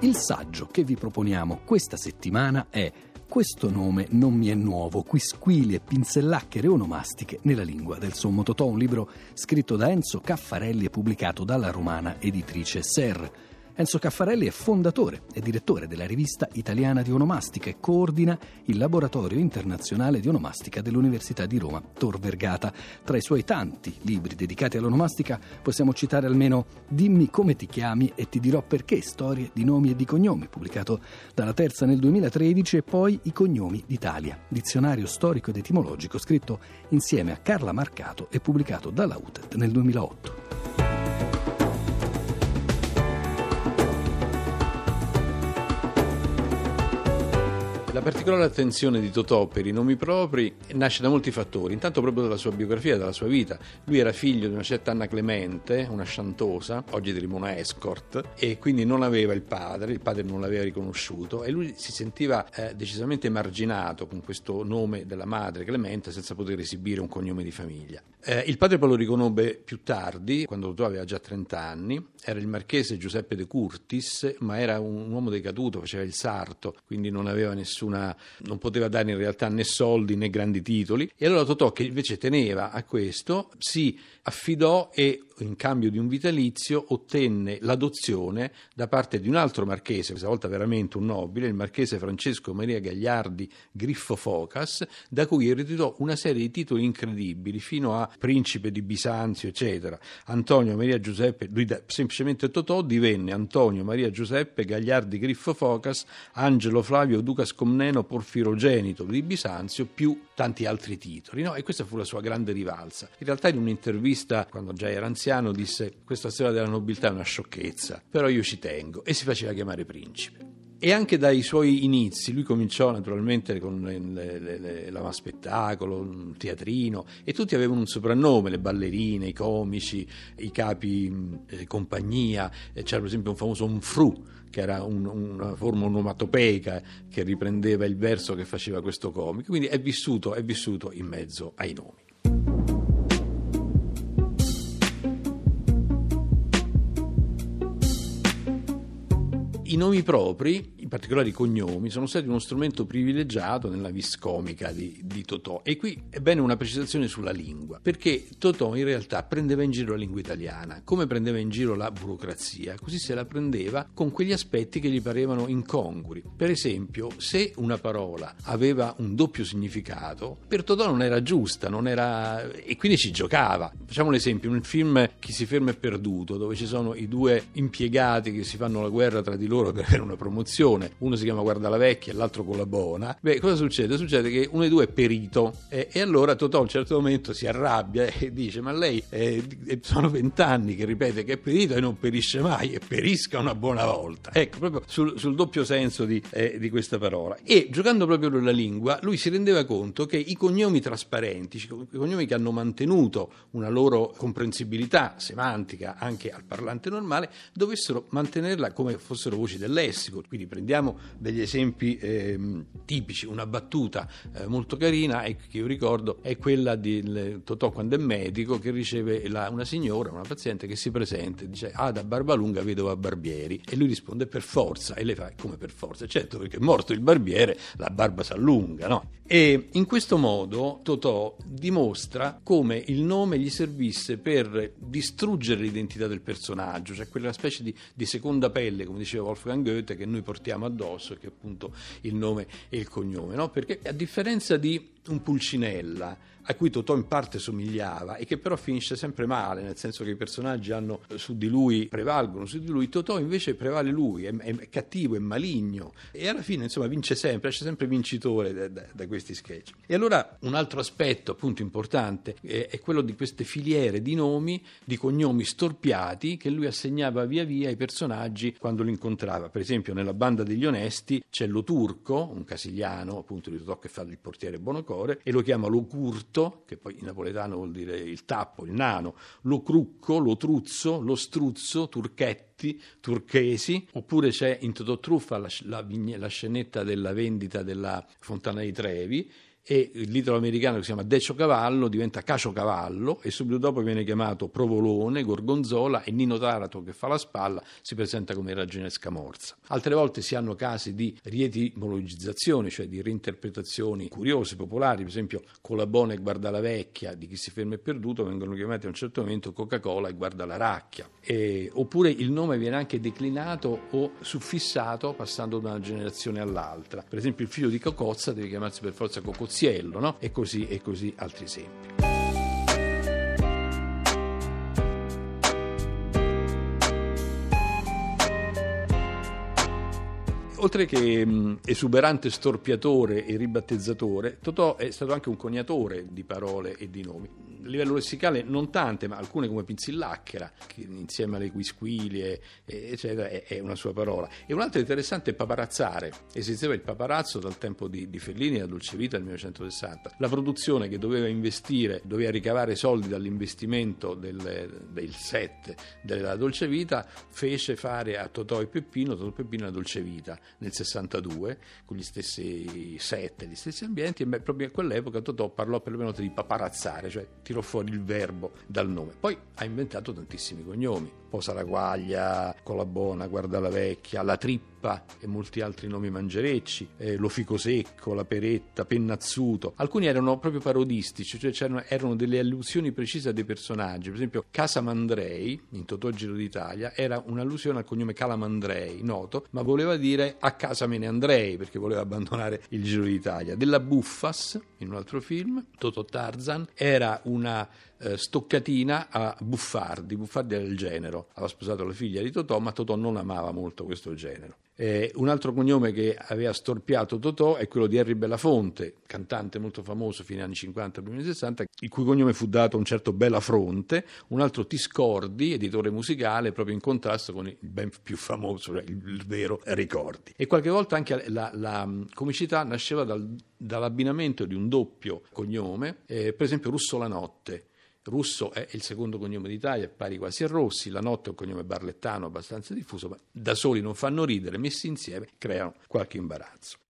Il saggio che vi proponiamo questa settimana è questo nome non mi è nuovo, quisquili e pinzellacchere onomastiche nella lingua del Sommo Totò, un libro scritto da Enzo Caffarelli e pubblicato dalla romana editrice Ser. Enzo Caffarelli è fondatore e direttore della rivista italiana di onomastica e coordina il laboratorio internazionale di onomastica dell'Università di Roma Tor Vergata. Tra i suoi tanti libri dedicati all'onomastica possiamo citare almeno Dimmi come ti chiami e ti dirò perché, storie di nomi e di cognomi, pubblicato dalla Terza nel 2013 e poi I cognomi d'Italia, dizionario storico ed etimologico scritto insieme a Carla Marcato e pubblicato dalla UTED nel 2008. La particolare attenzione di Totò per i nomi propri nasce da molti fattori, intanto proprio dalla sua biografia, dalla sua vita. Lui era figlio di una certa Anna Clemente, una sciantosa, oggi diremo una escort, e quindi non aveva il padre, il padre non l'aveva riconosciuto e lui si sentiva eh, decisamente emarginato con questo nome della madre Clemente senza poter esibire un cognome di famiglia. Eh, il padre poi lo riconobbe più tardi, quando Totò aveva già 30 anni, era il marchese Giuseppe de Curtis, ma era un uomo decaduto, faceva il sarto, quindi non aveva nessun nessuna, non poteva dare in realtà né soldi né grandi titoli. E allora Totò, che invece teneva a questo, si affidò e in cambio di un vitalizio ottenne l'adozione da parte di un altro marchese, questa volta veramente un nobile, il marchese Francesco Maria Gagliardi Griffo Focas, da cui ereditò una serie di titoli incredibili, fino a principe di Bisanzio, eccetera. Antonio Maria Giuseppe, lui da, semplicemente Totò divenne Antonio Maria Giuseppe Gagliardi Griffo Focas, Angelo Flavio Ducas Comneno Porfirogenito di Bisanzio, più tanti altri titoli. No? E questa fu la sua grande rivalsa. In realtà in un'intervista intervista, quando già era anziano, disse questa storia della nobiltà è una sciocchezza, però io ci tengo e si faceva chiamare principe. E anche dai suoi inizi, lui cominciò naturalmente con le, le, le, la spettacolo, il teatrino, e tutti avevano un soprannome, le ballerine, i comici, i capi eh, compagnia, c'era per esempio un famoso Unfru, che era un, una forma onomatopeica che riprendeva il verso che faceva questo comico, quindi è vissuto, è vissuto in mezzo ai nomi. I nomi propri, particolare i cognomi, sono stati uno strumento privilegiato nella vis comica di, di, Totò. E qui è bene una precisazione sulla lingua, perché Totò in realtà prendeva in giro la lingua italiana, come prendeva in giro la burocrazia, così se la prendeva con quegli aspetti che gli parevano incongrui. Per esempio, se una parola aveva un doppio significato, per Totò non era giusta, non era... e quindi ci giocava. Facciamo l'esempio, un film Chi si ferma è perduto, dove ci sono i due impiegati che si fanno la guerra tra di loro per avere una promozione, uno si chiama Guarda la Vecchia l'altro con la Bona. Beh, cosa succede? Succede che uno dei due è perito e, e allora Totò a un certo momento si arrabbia e dice ma lei eh, sono vent'anni che ripete che è perito e non perisce mai e perisca una buona volta. Ecco, proprio sul, sul doppio senso di, eh, di questa parola. E giocando proprio con la lingua, lui si rendeva conto che i cognomi trasparenti, i cognomi che hanno mantenuto una loro comprensibilità semantica anche al parlante normale, dovessero mantenerla come fossero voci del lessico. Quindi prendiamo degli esempi eh, tipici, una battuta eh, molto carina e che io ricordo è quella di Totò quando è medico che riceve la, una signora, una paziente che si presenta e dice ah da Barbalunga vedova Barbieri e lui risponde per forza e lei fa come per forza? Certo perché è morto il barbiere la barba si allunga, no? E in questo modo Totò dimostra come il nome gli servisse per distruggere l'identità del personaggio, cioè quella specie di, di seconda pelle, come diceva Wolfgang Goethe, che noi portiamo addosso, che è appunto il nome e il cognome. No? Perché a differenza di un Pulcinella, a cui Totò in parte somigliava e che però finisce sempre male, nel senso che i personaggi hanno, su di lui prevalgono su di lui, Totò invece prevale lui, è, è cattivo, è maligno e alla fine insomma vince sempre, esce sempre vincitore da, da, da, questi sketch. E allora un altro aspetto appunto importante è, è quello di queste filiere di nomi, di cognomi storpiati che lui assegnava via via ai personaggi quando li incontrava. Per esempio nella banda degli onesti c'è lo turco, un casigliano appunto di Totò che fa il portiere Bonocore e lo chiama lo curto che poi in napoletano vuol dire il tappo, il nano, lo crucco, lo truzzo, lo struzzo, turchetti, turchesi, oppure c'è in Totò Truffa la, la, la scenetta della vendita della Fontana di Trevi, e l'italo-americano che si chiama Decio Cavallo diventa Cacio Cavallo e subito dopo viene chiamato Provolone, Gorgonzola e Nino Tarato che fa la spalla si presenta come Ragine Scamorza. Altre volte si hanno casi di rietimologizzazione, cioè di reinterpretazioni curiose, popolari, per esempio Colabone e Guarda la Vecchia, di chi si ferma è perduto, vengono chiamati a un certo momento Coca-Cola e Guarda la Racchia. E, oppure il nome viene anche declinato o suffissato passando da una generazione all'altra. Per esempio il figlio di Cocozza deve chiamarsi per forza Cocoziello, no? E così e così altri esempi. Oltre che mh, esuberante storpiatore e ribattezzatore, Totò è stato anche un coniatore di parole e di nomi a livello lessicale non tante, ma alcune come Pinzillacchera, che insieme alle quisquilie, eccetera, è, è, una sua parola. E un'altra interessante è paparazzare. Esisteva il paparazzo dal tempo di, di Fellini la Dolce Vita nel 1960. La produzione che doveva investire, doveva ricavare soldi dall'investimento del, del set della Dolce Vita, fece fare a Totò e Peppino, Totò e Peppino la Dolce Vita nel 62, con gli stessi set, gli stessi ambienti, e beh, proprio a quell'epoca Totò parlò perlomeno di paparazzare, cioè tirò fuori il verbo dal nome. Poi ha inventato tantissimi cognomi, Posa la Guaglia, Colabona, Guarda la Vecchia, La Trippa e molti altri nomi mangerecci, eh, Lo Fico Secco, La Peretta, Pennazzuto. Alcuni erano proprio parodistici, cioè erano delle allusioni precise a dei personaggi. Per esempio Casamandrei, in Totò Giro d'Italia, era un'allusione al cognome Calamandrei, noto, ma voleva dire a casa me ne andrei, perché voleva abbandonare il Giro d'Italia. Della Buffas, in un altro film, Totò Tarzan, era una eh, stoccatina a Buffardi. Buffardi era il genero, aveva sposato la figlia di Totò, ma Totò non amava molto questo genero. Eh, un altro cognome che aveva storpiato Totò è quello di Henry Belafonte, cantante molto famoso fine anni 50 e 60, il cui cognome fu dato a un certo Belafronte, un altro Tiscordi, editore musicale, proprio in contrasto con il ben più famoso, cioè il, il vero Ricordi. E qualche volta anche la, la comicità nasceva dal, dall'abbinamento di un doppio cognome, eh, per esempio Russo la Notte Russo è il secondo cognome d'Italia, pari quasi a Rossi, la notte è un cognome barlettano abbastanza diffuso, ma da soli non fanno ridere, messi insieme creano qualche imbarazzo.